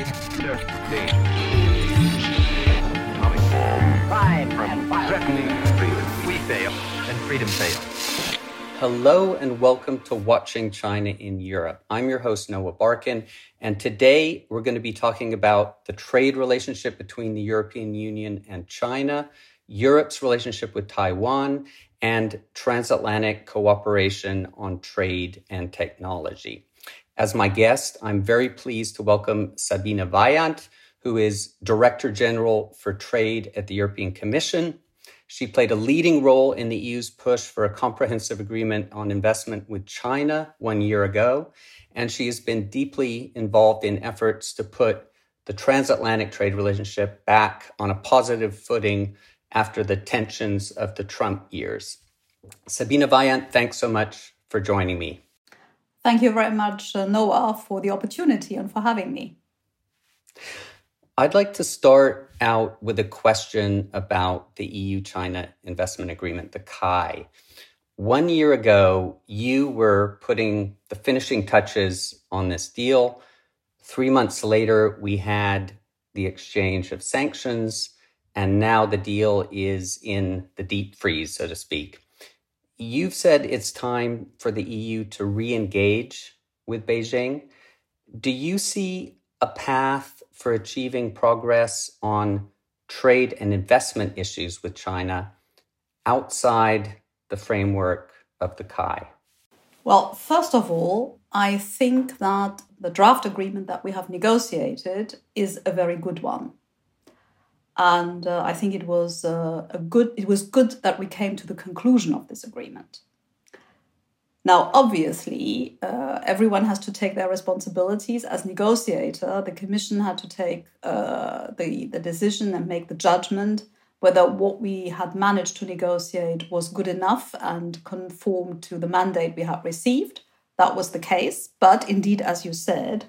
We fail, and freedom fails. Hello and welcome to Watching China in Europe. I'm your host, Noah Barkin, and today we're going to be talking about the trade relationship between the European Union and China, Europe's relationship with Taiwan, and transatlantic cooperation on trade and technology. As my guest, I'm very pleased to welcome Sabine Weyand, who is Director General for Trade at the European Commission. She played a leading role in the EU's push for a comprehensive agreement on investment with China one year ago, and she has been deeply involved in efforts to put the transatlantic trade relationship back on a positive footing after the tensions of the Trump years. Sabine Weyand, thanks so much for joining me. Thank you very much, uh, Noah, for the opportunity and for having me. I'd like to start out with a question about the EU China Investment Agreement, the CAI. One year ago, you were putting the finishing touches on this deal. Three months later, we had the exchange of sanctions, and now the deal is in the deep freeze, so to speak. You've said it's time for the EU to re engage with Beijing. Do you see a path for achieving progress on trade and investment issues with China outside the framework of the CAI? Well, first of all, I think that the draft agreement that we have negotiated is a very good one. And uh, I think it was uh, a good it was good that we came to the conclusion of this agreement. Now, obviously, uh, everyone has to take their responsibilities. As negotiator, the Commission had to take uh, the, the decision and make the judgment whether what we had managed to negotiate was good enough and conformed to the mandate we had received. That was the case. But indeed, as you said,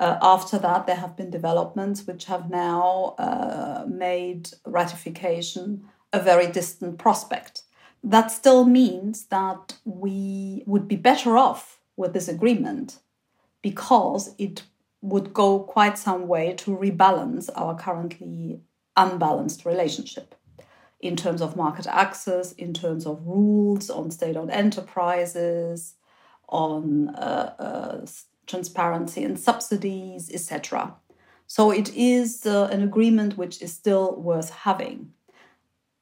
uh, after that, there have been developments which have now uh, made ratification a very distant prospect. That still means that we would be better off with this agreement because it would go quite some way to rebalance our currently unbalanced relationship in terms of market access, in terms of rules on state owned enterprises, on uh, uh, transparency and subsidies, etc. So it is uh, an agreement which is still worth having.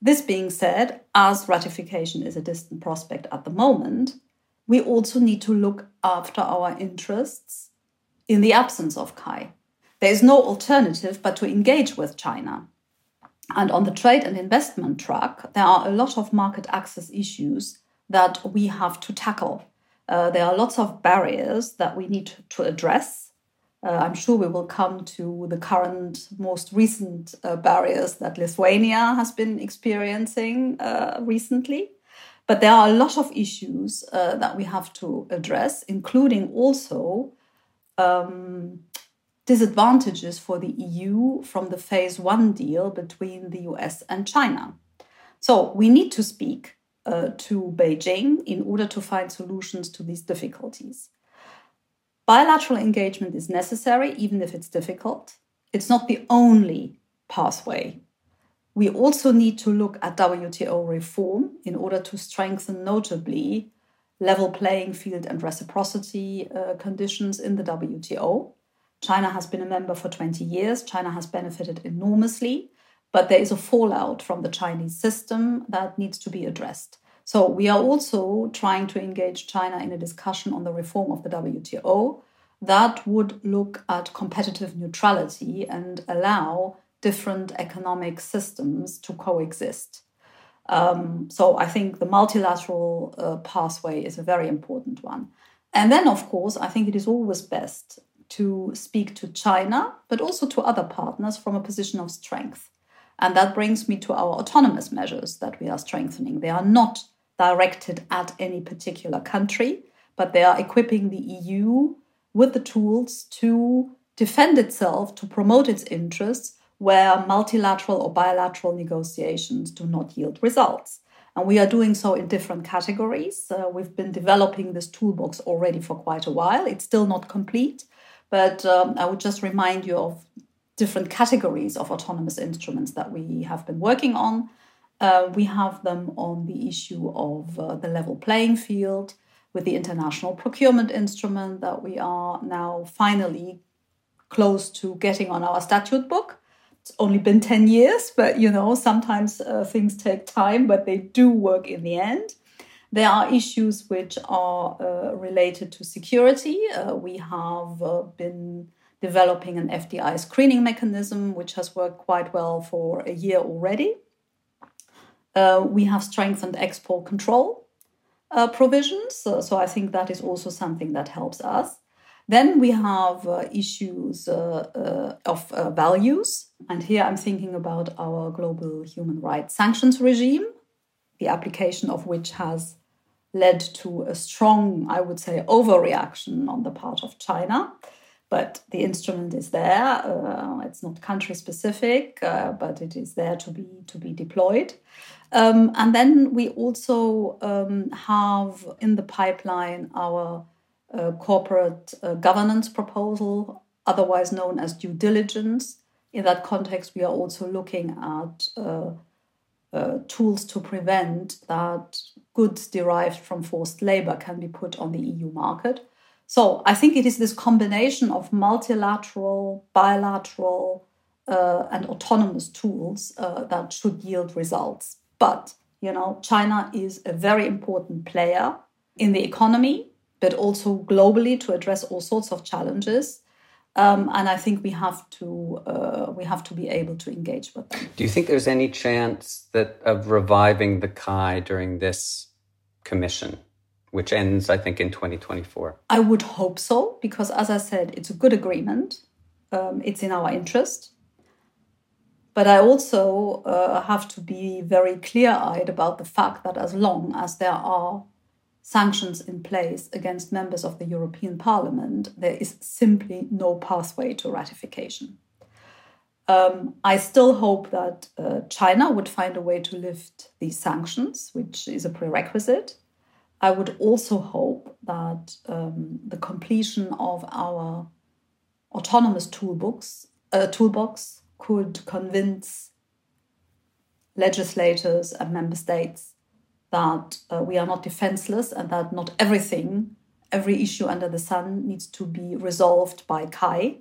This being said, as ratification is a distant prospect at the moment, we also need to look after our interests in the absence of CAI. There is no alternative but to engage with China. And on the trade and investment track, there are a lot of market access issues that we have to tackle. Uh, there are lots of barriers that we need to address uh, I'm sure we will come to the current, most recent uh, barriers that Lithuania has been experiencing uh, recently. But there are a lot of issues uh, that we have to address, including also um, disadvantages for the EU from the phase one deal between the US and China. So we need to speak uh, to Beijing in order to find solutions to these difficulties. Bilateral engagement is necessary, even if it's difficult. It's not the only pathway. We also need to look at WTO reform in order to strengthen, notably, level playing field and reciprocity uh, conditions in the WTO. China has been a member for 20 years. China has benefited enormously, but there is a fallout from the Chinese system that needs to be addressed. So we are also trying to engage China in a discussion on the reform of the WTO that would look at competitive neutrality and allow different economic systems to coexist. Um, so I think the multilateral uh, pathway is a very important one. And then, of course, I think it is always best to speak to China, but also to other partners from a position of strength. And that brings me to our autonomous measures that we are strengthening. They are not directed at any particular country, but they are equipping the EU with the tools to defend itself, to promote its interests where multilateral or bilateral negotiations do not yield results. And we are doing so in different categories. Uh, we've been developing this toolbox already for quite a while. It's still not complete, But um, I would just remind you of different categories of autonomous instruments that we have been working on. Uh, we have them on the issue of uh, the level playing field with the international procurement instrument that we are now finally close to getting on our statute book. It's only been 10 years, but you know, sometimes uh, things take time, but they do work in the end. There are issues which are uh, related to security. Uh, we have uh, been developing an FDI screening mechanism, which has worked quite well for a year already. Uh, we have strengthened export control uh, provisions, so, so, I think that is also something that helps us. Then we have uh, issues of values, and here I'm thinking about our global human rights sanctions regime, the application of which has led to a strong, I would say, overreaction on the part of China. But the instrument is there. Uh, it's not country specific, uh, but it is there to be to be deployed. Um, and then we also um, have in the pipeline our uh, corporate uh, governance proposal, otherwise known as due diligence. In that context, we are also looking at uh, uh, tools to prevent that goods derived from forced labor can be put on the EU market. So I think it is this combination of multilateral, bilateral, uh, and autonomous tools uh, that should yield results. But you know, China is a very important player in the economy, but also globally to address all sorts of challenges. Um, and I think we have to uh, we have to be able to engage with them. Do you think there's any chance that of reviving the CAI during this commission, which ends, I think, in 2024? I would hope so, because as I said, it's a good agreement. Um, it's in our interest. But I also uh, have to be very clear eyed about the fact that as long as there are sanctions in place against members of the European Parliament, there is simply no pathway to ratification. Um, I still hope that uh, China would find a way to lift these sanctions, which is a prerequisite. I would also hope that um, the completion of our autonomous toolbox, uh, toolbox could convince legislators and member states that uh, we are not defenseless and that not everything, every issue under the sun needs to be resolved by CAI.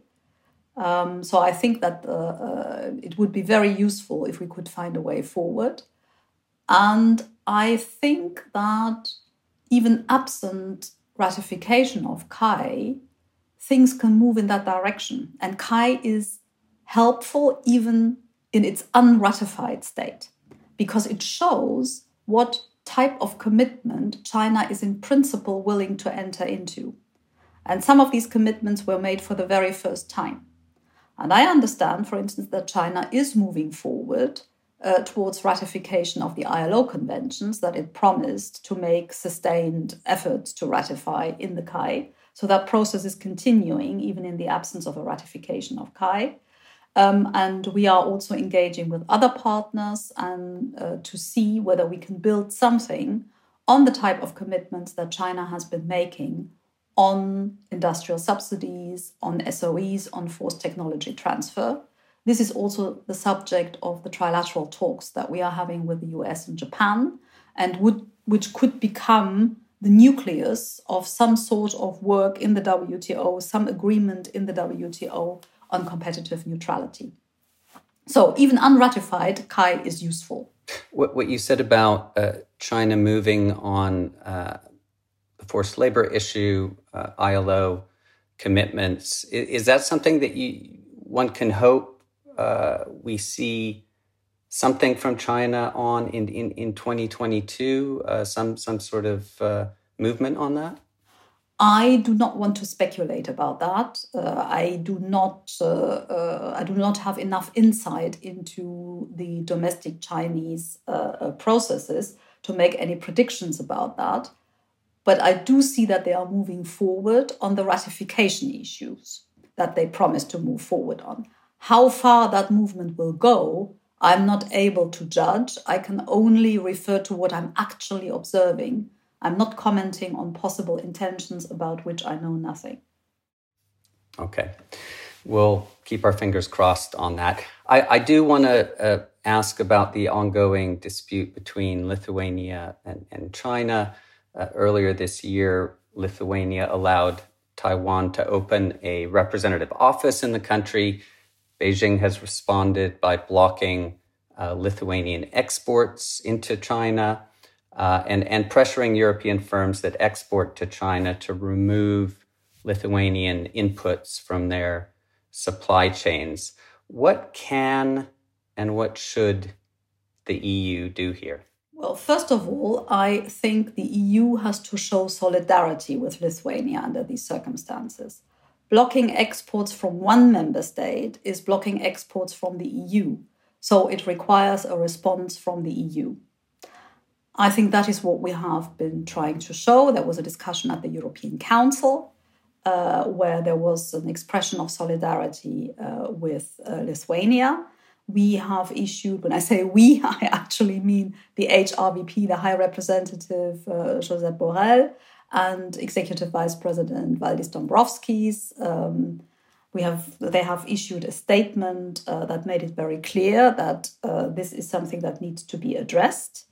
Um, so I think that uh, uh, it would be very useful if we could find a way forward. And I think that even absent ratification of CAI, things can move in that direction. And CAI is helpful even in its unratified state because it shows what type of commitment China is in principle willing to enter into. And some of these commitments were made for the very first time. And I understand, for instance, that China is moving forward uh, towards ratification of the ILO conventions that it promised to make sustained efforts to ratify in the CAI. So that process is continuing, even in the absence of a ratification of CAI. Um, and we are also engaging with other partners and uh, to see whether we can build something on the type of commitments that China has been making on industrial subsidies, on SOEs, on forced technology transfer. This is also the subject of the trilateral talks that we are having with the US and Japan, and would, which could become the nucleus of some sort of work in the WTO, some agreement in the WTO on competitive neutrality. So even unratified, CAI is useful. What, what you said about uh, China moving on uh, the forced labor issue, uh, ILO commitments, is, is, that something that you one can hope uh, we see something from China on in in, in 2022, uh, some some sort of uh, movement on that? I do not want to speculate about that. Uh, I do not. Uh, uh, I do not have enough insight into the domestic Chinese processes to make any predictions about that. But I do see that they are moving forward on the ratification issues that they promised to move forward on. How far that movement will go, I'm not able to judge. I can only refer to what I'm actually observing I'm not commenting on possible intentions about which I know nothing. Okay. We'll keep our fingers crossed on that. I, I do want to uh, ask about the ongoing dispute between Lithuania and, and China. Uh, earlier this year, Lithuania allowed Taiwan to open a representative office in the country. Beijing has responded by blocking uh, Lithuanian exports into China uh, and, and pressuring European firms that export to China to remove Lithuanian inputs from their supply chains. What can and what should the EU do here? Well, first of all, I think the EU has to show solidarity with Lithuania under these circumstances. Blocking exports from one member state is blocking exports from the EU. So it requires a response from the EU. I think that is what we have been trying to show. There was a discussion at the European Council uh, where there was an expression of solidarity uh, with uh, Lithuania. We have issued, when I say we, I actually mean the HRVP, the High Representative uh, Josep Borrell, and Executive Vice President Valdis Dombrovskis. Um, we have, they have issued a statement uh, that made it very clear that uh, this is something that needs to be addressed.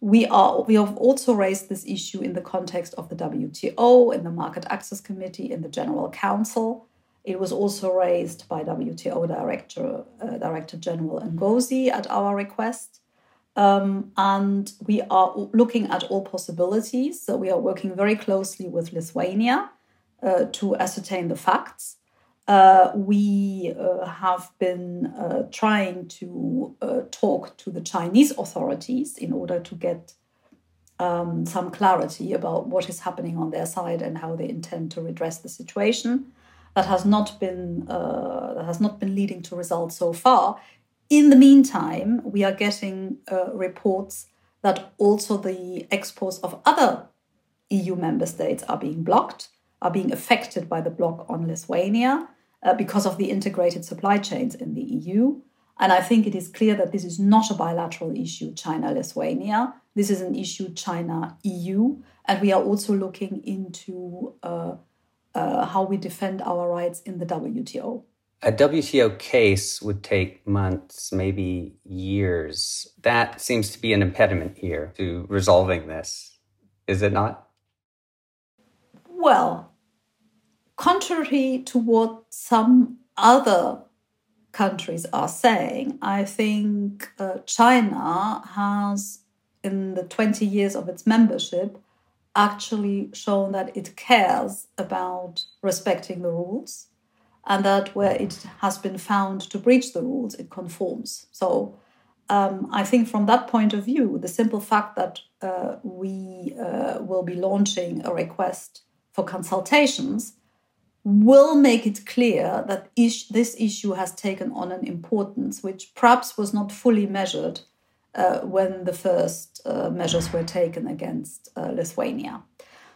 We are we have also raised this issue in the context of the WTO, in the Market Access Committee, in the General Council. It was also raised by WTO Director uh, Director General Ngozi at our request. Um, and we are looking at all possibilities. So we are working very closely with Lithuania uh, to ascertain the facts. Uh, we uh, have been uh, trying to uh, talk to the Chinese authorities in order to get um, some clarity about what is happening on their side and how they intend to redress the situation. That has not been uh, that has not been leading to results so far. In the meantime, we are getting uh, reports that also the exports of other EU member states are being blocked, are being affected by the block on Lithuania uh, because of the integrated supply chains in the EU. And I think it is clear that this is not a bilateral issue, China Lithuania. This is an issue, China EU. And we are also looking into uh, uh, how we defend our rights in the WTO. A WTO case would take months, maybe years. That seems to be an impediment here to resolving this, is it not? Well, contrary to what some other countries are saying, I think uh, China has, in the 20 years of its membership, actually shown that it cares about respecting the rules and that where it has been found to breach the rules, it conforms. So um, I think from that point of view, the simple fact that uh, we uh, will be launching a request for consultations will make it clear that this issue has taken on an importance which perhaps was not fully measured uh, when the first uh, measures were taken against uh, Lithuania.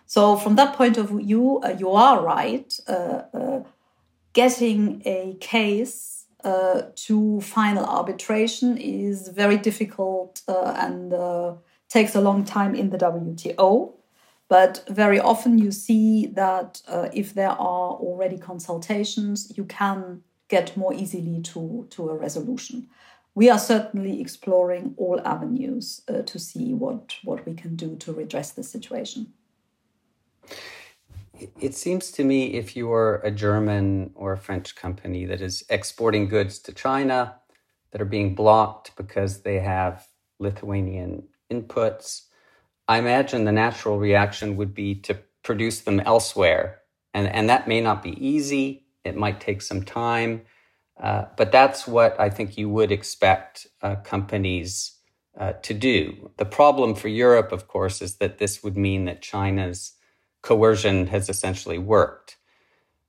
So, from that point of view, uh, you are right. Uh, uh, getting a case to final arbitration is very difficult and takes a long time in the WTO. But very often you see that uh, if there are already consultations, you can get more easily to, to a resolution. We are certainly exploring all avenues uh, to see what, what we can do to redress the situation. It seems to me if you are a German or a French company that is exporting goods to China that are being blocked because they have Lithuanian inputs, I imagine the natural reaction would be to produce them elsewhere. And, and that may not be easy, it might take some time. Uh, but that's what I think you would expect uh, companies uh, to do. The problem for Europe, of course, is that this would mean that China's coercion has essentially worked.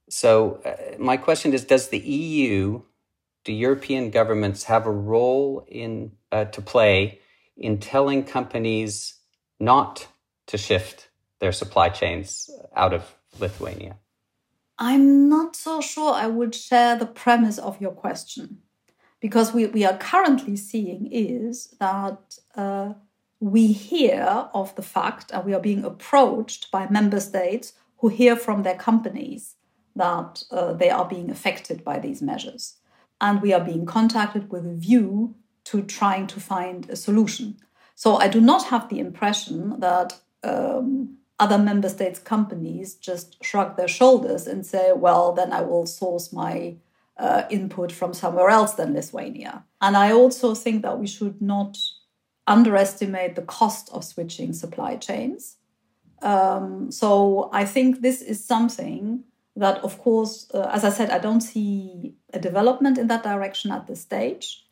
So, uh, my question is Does the EU, do European governments have a role in, uh, to play in telling companies not to shift their supply chains out of Lithuania? I'm not so sure I would share the premise of your question. Because we, we are currently seeing is that uh, we hear of the fact and we are being approached by member states who hear from their companies that uh, they are being affected by these measures. And we are being contacted with a view to trying to find a solution. So I do not have the impression that um, other member states' companies just shrug their shoulders and say, well, then I will source my uh, input from somewhere else than Lithuania. And I also think that we should not underestimate the cost of switching supply chains. Um, so I think this is something that, of course, uh, as I said, I don't see a development in that direction at this stage.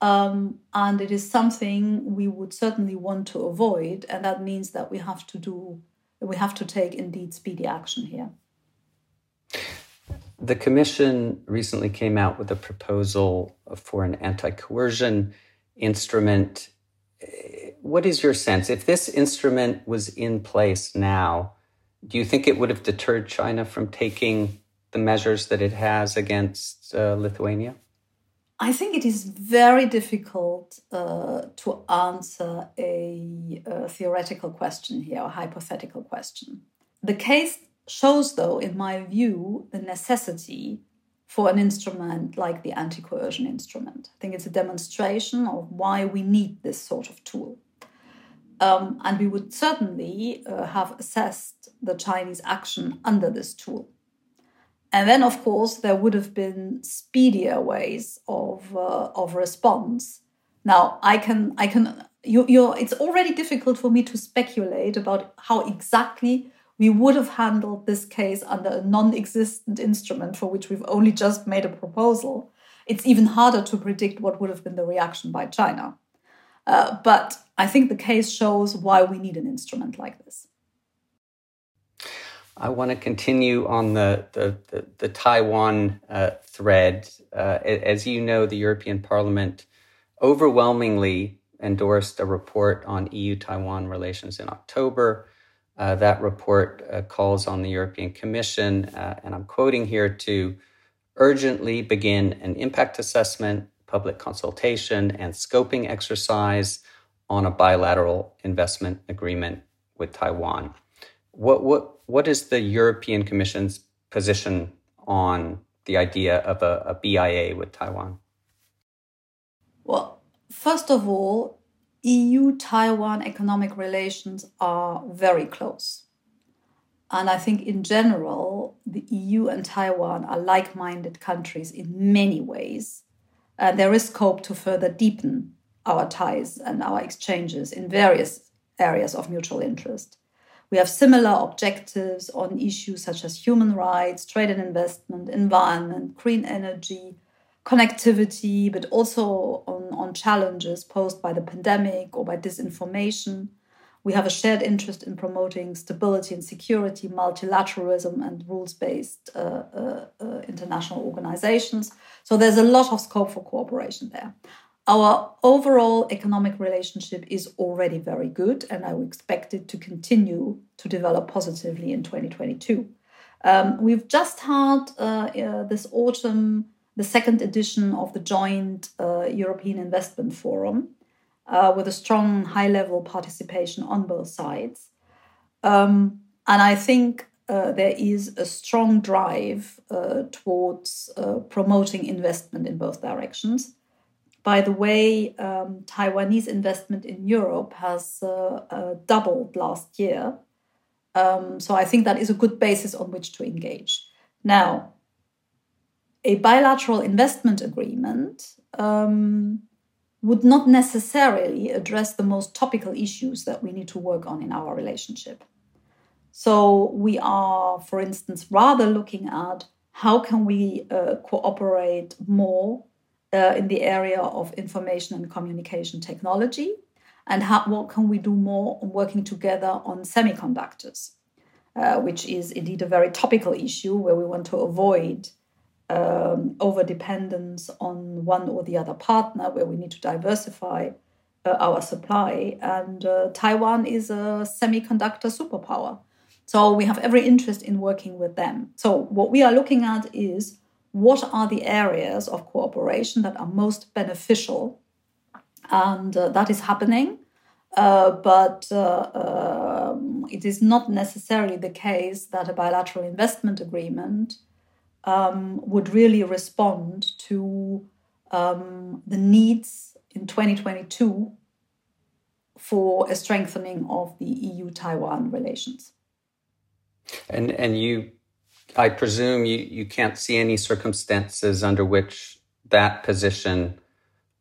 Um, and it is something we would certainly want to avoid. And that means that we have to do, we have to take indeed speedy action here. The Commission recently came out with a proposal for an anti coercion instrument. What is your sense? If this instrument was in place now, do you think it would have deterred China from taking the measures that it has against uh, Lithuania? I think it is very difficult uh, to answer a, a, theoretical question here, a hypothetical question. The case shows, though, in my view, the necessity for an instrument like the anti coercion instrument. I think it's a demonstration of why we need this sort of tool. Um, and we would certainly uh, have assessed the Chinese action under this tool. And then, of course, there would have been speedier ways of, uh, of response. Now, I can, I can, you, it's already difficult for me to speculate about how exactly we would have handled this case under a non existent instrument for which we've only just made a proposal. It's even harder to predict what would have been the reaction by China. Uh, but I think the case shows why we need an instrument like this. I want to continue on the, the, the, the Taiwan uh, thread. Uh, as you know, the European Parliament overwhelmingly endorsed a report on EU Taiwan relations in October. Uh, that report uh, calls on the European Commission, uh, and I'm quoting here, to urgently begin an impact assessment, public consultation, and scoping exercise on a bilateral investment agreement with Taiwan. What, what, what is the European Commission's position on the idea of a, a BIA with Taiwan? Well, first of all, EU Taiwan economic relations are very close. And I think in general, the EU and Taiwan are like minded countries in many ways. And there is scope to further deepen our ties and our exchanges in various areas of mutual interest. We have similar objectives on issues such as human rights, trade and investment, environment, green energy, connectivity, but also on, on challenges posed by the pandemic or by disinformation. We have a shared interest in promoting stability and security, multilateralism, and rules based uh, uh, uh, international organizations. So there's a lot of scope for cooperation there. Our overall economic relationship is already very good, and I expect it to continue to develop positively in 2022. Um, we've just had uh, uh, this autumn the second edition of the joint uh, European Investment Forum uh, with a strong high level participation on both sides. Um, and I think uh, there is a strong drive uh, towards uh, promoting investment in both directions. By the way, um, Taiwanese investment in Europe has uh, doubled last year. Um, so I think that is a good basis on which to engage. Now, a bilateral investment agreement um, would not necessarily address the most topical issues that we need to work on in our relationship. So we are, for instance, rather looking at how can we uh, cooperate more uh, in the area of information and communication technology, and how, what can we do more on working together on semiconductors, uh, which is indeed a very topical issue where we want to avoid um, over dependence on one or the other partner, where we need to diversify uh, our supply. And uh, Taiwan is a semiconductor superpower. So we have every interest in working with them. So what we are looking at is what are the areas of cooperation that are most beneficial. And uh, that is happening. Uh, but uh, um, it is not necessarily the case that a bilateral investment agreement um, would really respond to um, the needs in 2022 for a strengthening of the EU Taiwan relations. And and you, I presume you, you can't see any circumstances under which that position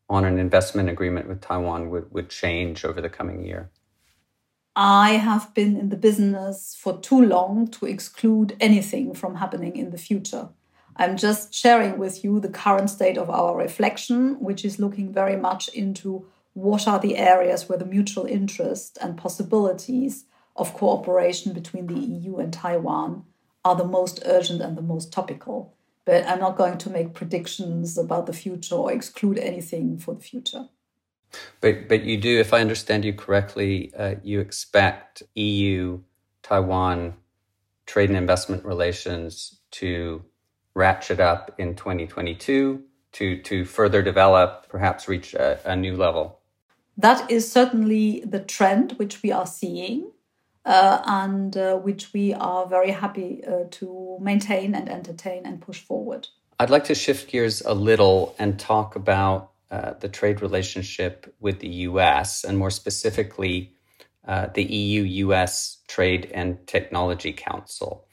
on an investment agreement with Taiwan would, would change over the coming year. I have been in the business for too long to exclude anything from happening in the future. I'm just sharing with you the current state of our reflection, which is looking very much into what are the areas where the mutual interest and possibilities of cooperation between the EU and Taiwan are the most urgent and the most topical. But I'm not going to make predictions about the future or exclude anything for the future. But but you do, if I understand you correctly, uh, you expect EU Taiwan trade and investment relations to ratchet up in 2022 to to further develop, perhaps reach a, a new level. That is certainly the trend which we are seeing. Uh, and uh, which we are very happy uh, to maintain and entertain and push forward. I'd like to shift gears a little and talk about uh, the trade relationship with the US, and more specifically, uh, the EU US Trade and Technology Council.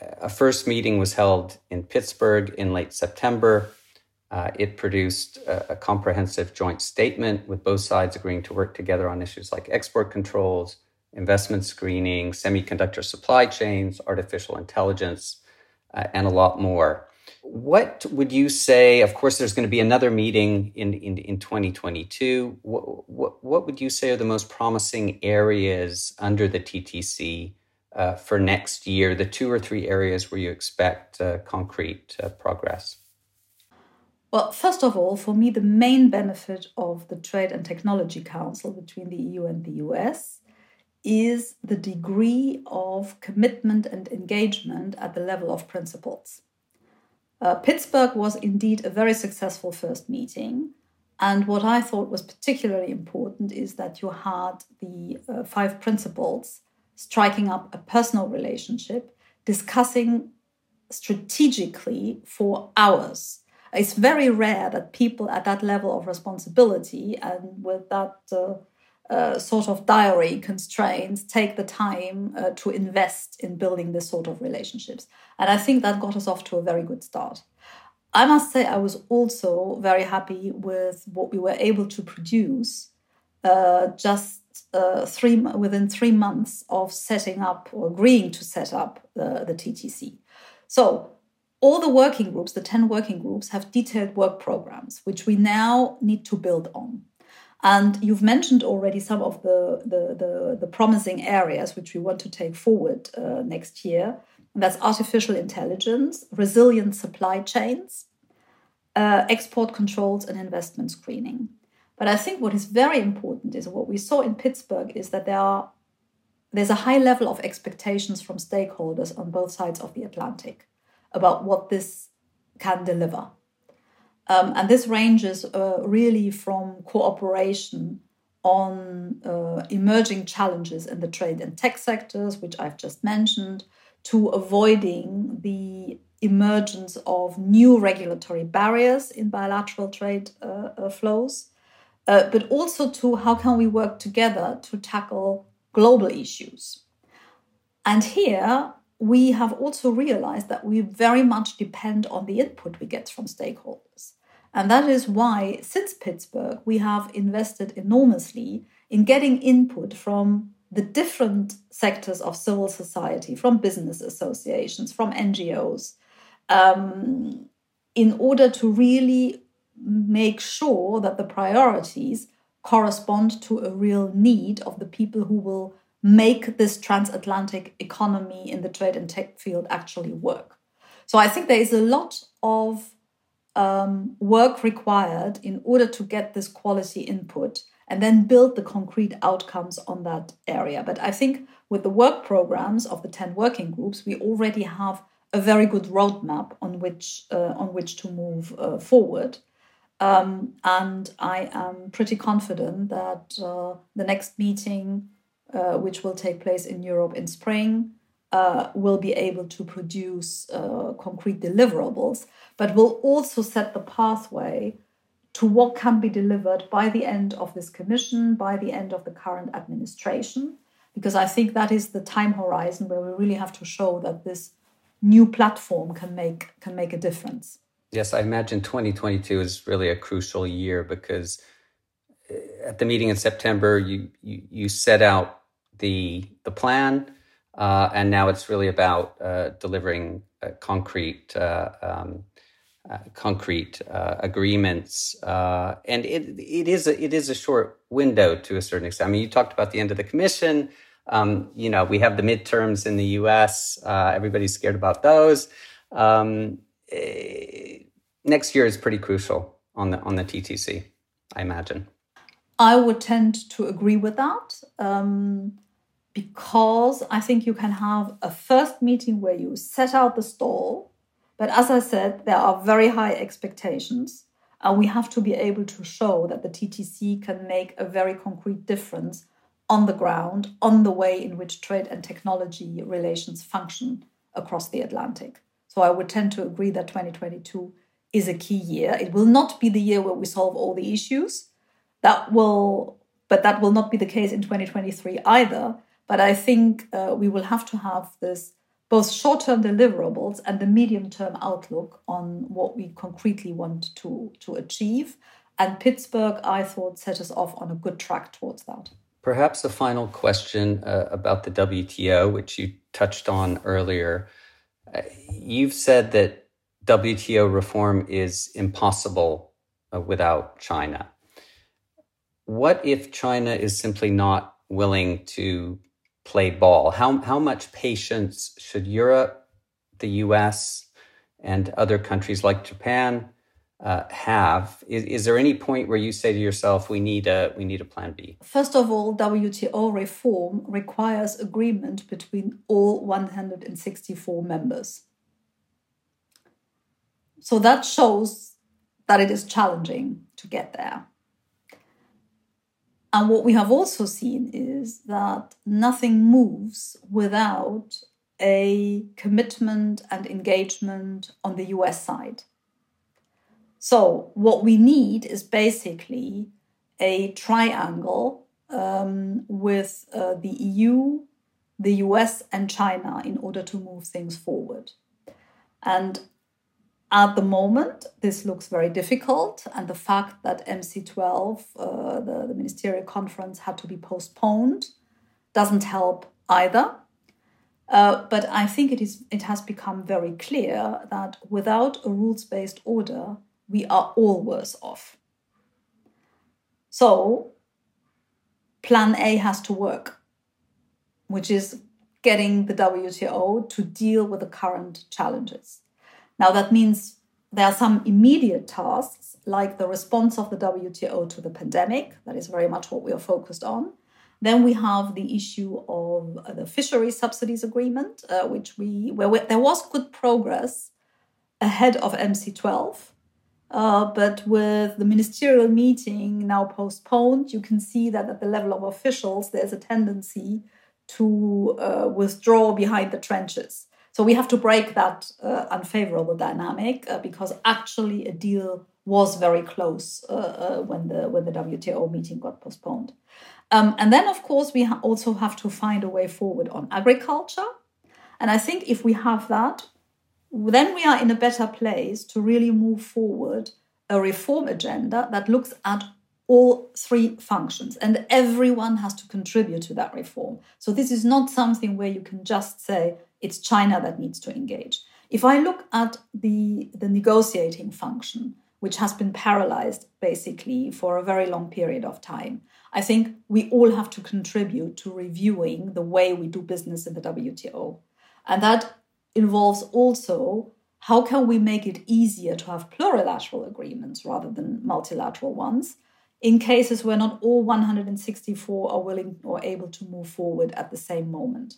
A first meeting was held in Pittsburgh in late September. Uh, it produced a, a, comprehensive joint statement with both sides agreeing to work together on issues like export controls, investment screening, semiconductor supply chains, artificial intelligence, uh, and a lot more. What would you say? Of course, there's going to be another meeting in, in, in 2022. What, what, what would you say are the most promising areas under the TTC uh, for next year, the two or three areas where you expect uh, concrete uh, progress? Well, first of all, for me, the main benefit of the Trade and Technology Council between the EU and the US is the degree of commitment and engagement at the level of principals. Uh, Pittsburgh was indeed a very successful first meeting. And what I thought was particularly important is that you had the uh, five principals striking up a personal relationship, discussing strategically for hours. It's very rare that people at that level of responsibility and with that uh, sort of diary constraints take the time uh, to invest in building this sort of relationships. And I think that got us off to a very good start. I must say, I was also very happy with what we were able to produce uh, just uh, three within three months of setting up or agreeing to set up the TTC. So all the working groups, the 10 working groups, have detailed work programs, which we now need to build on. And you've mentioned already some of the, the, the, the promising areas which we want to take forward uh, next year. That's artificial intelligence, resilient supply chains, uh, export controls, and investment screening. But I think what is very important is what we saw in Pittsburgh is that there are there's a high level of expectations from stakeholders on both sides of the Atlantic about what this can deliver. Um, and this ranges uh, really from cooperation on uh, emerging challenges in the trade and tech sectors, which I've just mentioned, to avoiding the emergence of new regulatory barriers in bilateral trade uh, uh flows, uh, but also to how can we work together to tackle global issues. And here, we have also realized that we very much depend on the input we get from stakeholders. And that is why, since Pittsburgh, we have invested enormously in getting input from the different sectors of civil society, from business associations, from NGOs, um, in order to really make sure that the priorities correspond to a real need of the people who will make this transatlantic economy in the trade and tech field actually work. So I think there is a lot of um, work required in order to get this quality input and then build the concrete outcomes on that area. But I think with the work programs of the 10 working groups, we already have a very good roadmap on which, uh, on which to move uh, forward. Um, and I am pretty confident that uh, the next meeting, uh, which will take place in Europe in spring, uh, will be able to produce uh, concrete deliverables, but will also set the pathway to what can be delivered by the end of this commission, by the end of the current administration, because I think that is the time horizon where we really have to show that this new platform can make can make a difference. Yes, I imagine 2022 is really a crucial year because at the meeting in September, you you, you set out the the plan, uh, and now it's really about uh, delivering concrete. Uh, um, uh, concrete uh, agreements, and it it is a, it is a short window to a certain extent. I mean, you talked about the end of the commission. Um, you know, we have the midterms in the U.S. everybody's scared about those. Um, eh, next year is pretty crucial on the on the TTC, I imagine. I would tend to agree with that. Um, because I think you can have a first meeting where you set out the stall. But as I said, there are very high expectations. And we have to be able to show that the TTC can make a very concrete difference on the ground, on the way in which trade and technology relations function across the Atlantic. So I would tend to agree that 2022 is a key year. It will not be the year where we solve all the issues. That will, but that will not be the case in 2023 either. But I think uh, we will have to have this both short term deliverables and the medium term outlook on what we concretely want to, to achieve. And Pittsburgh, I thought, set us off on a good track towards that. Perhaps a final question uh, about the WTO, which you touched on earlier. You've said that WTO reform is impossible uh, without China. What if China is simply not willing to play ball? How, how much patience should Europe, the US, and other countries like Japan uh, have? Is, is there any point where you say to yourself, we need a, we need a plan B? First of all, WTO reform requires agreement between all 164 members. So that shows that it is challenging to get there. And what we have also seen is that nothing moves without a commitment and engagement on the US side. So, what we need is basically a triangle um, with uh, the EU, the US, and China in order to move things forward. And at the moment, this looks very difficult, and the fact that MC12, uh, the, the ministerial conference, had to be postponed doesn't help either. Uh, but I think it is it has become very clear that without a rules based order, we are all worse off. So, Plan A has to work, which is getting the WTO to deal with the current challenges. Now, that means there are some immediate tasks, like the response of the WTO to the pandemic. That is very much what we are focused on. Then we have the issue of the fishery subsidies agreement, uh, which we where we, there was good progress ahead of MC12, uh, but with the ministerial meeting now postponed, you can see that at the level of officials, there's a tendency to uh, withdraw behind the trenches. So we have to break that uh, unfavorable dynamic uh, because actually a deal was very close uh, uh when the when the WTO meeting got postponed. Um, and then, of course, we ha- also have to find a way forward on agriculture. And I think if we have that, then we are in a better place to really move forward a reform agenda that looks at all three functions and everyone has to contribute to that reform. So this is not something where you can just say, it's China that needs to engage. If I look at the, the negotiating function, which has been paralyzed basically for a very long period of time, I think we all have to contribute to reviewing the way we do business in the WTO. And that involves also how can we make it easier to have plurilateral agreements rather than multilateral ones in cases where not all 164 are willing or able to move forward at the same moment.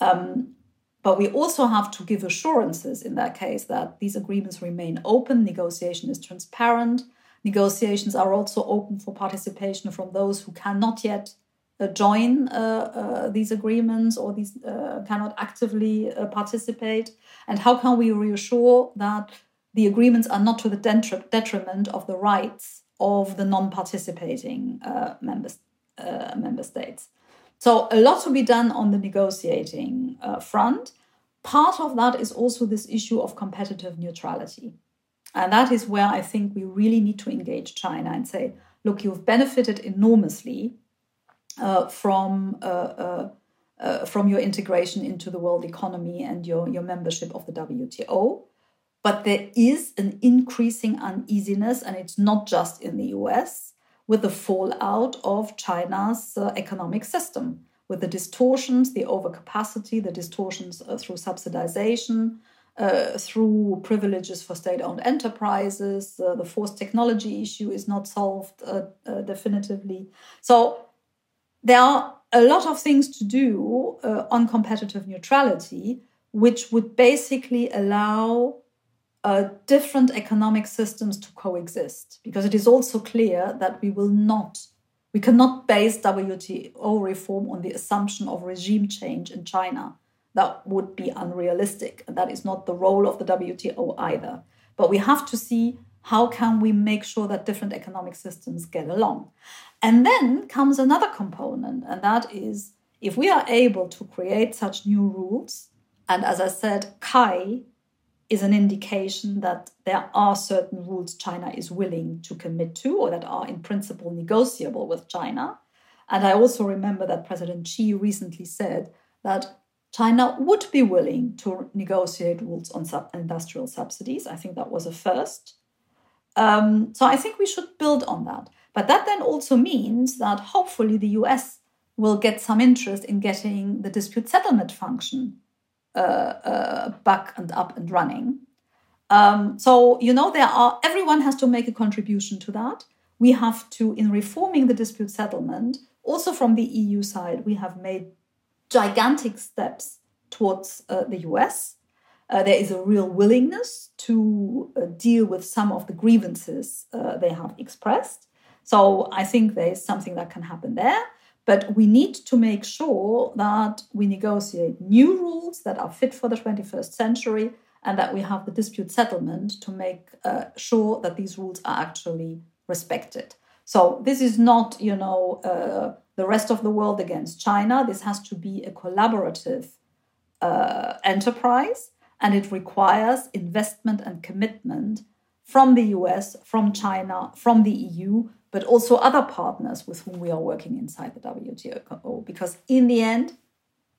Um, but we also have to give assurances in that case that these agreements remain open, negotiation is transparent, negotiations are also open for participation from those who cannot yet uh, join uh, uh, these agreements or these uh, cannot actively uh, participate? And how can we reassure that the agreements are not to the detriment of the rights of the non-participating uh, member, member states? So a lot to be done on the negotiating front. Part of that is also this issue of competitive neutrality. And that is where I think we really need to engage China and say, look, you've benefited enormously uh, from uh, uh, uh, from your integration into the world economy and your, your membership of the WTO. But there is an increasing uneasiness, and it's not just in the US, with the fallout of China's uh, economic system, with the distortions, the overcapacity, the distortions uh, through subsidization, uh, through privileges for state owned enterprises. Uh, the forced technology issue is not solved uh, definitively. So there are a lot of things to do uh, on competitive neutrality, which would basically allow uh, different economic systems to coexist. Because it is also clear that we will not, we cannot base WTO reform on the assumption of regime change in China. That would be unrealistic. And that is not the role of the WTO either. But we have to see how can we make sure that different economic systems get along and then comes another component, and that is if we are able to create such new rules, and as I said, CAI is an indication that there are certain rules China is willing to commit to or that are in principle negotiable with China. And I also remember that President Xi recently said that China would be willing to negotiate rules on sub- industrial subsidies. I think that was a first. Um, so I think we should build on that. But that then also means that hopefully the US will get some interest in getting the dispute settlement function back and up and running. Um, so, you know, there are, everyone has to make a contribution to that. We have to, in reforming the dispute settlement, also from the EU side, we have made gigantic steps towards uh, the US. Uh, there is a real willingness to uh, deal with some of the grievances uh, they have expressed. So I think there is something that can happen there. But we need to make sure that we negotiate new rules that are fit for the 21st century and that we have the dispute settlement to make uh, sure that these rules are actually respected. So this is not, you know, uh, the rest of the world against China. This has to be a collaborative uh, enterprise, and it requires investment and commitment from the US, from China, from the EU but also other partners with whom we are working inside the WTO, because in the end,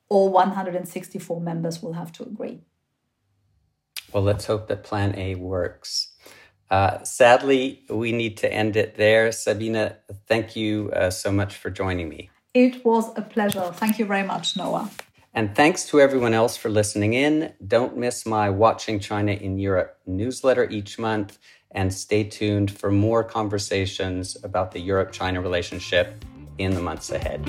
all 164 members will have to agree. Well, let's hope that Plan A works. Uh, sadly, we need to end it there. Sabine, thank you uh, so much for joining me. It was a pleasure. Thank you very much, Noah. And thanks to everyone else for listening in. Don't miss my Watching China in Europe newsletter each month and stay tuned for more conversations about the Europe China relationship in the months ahead.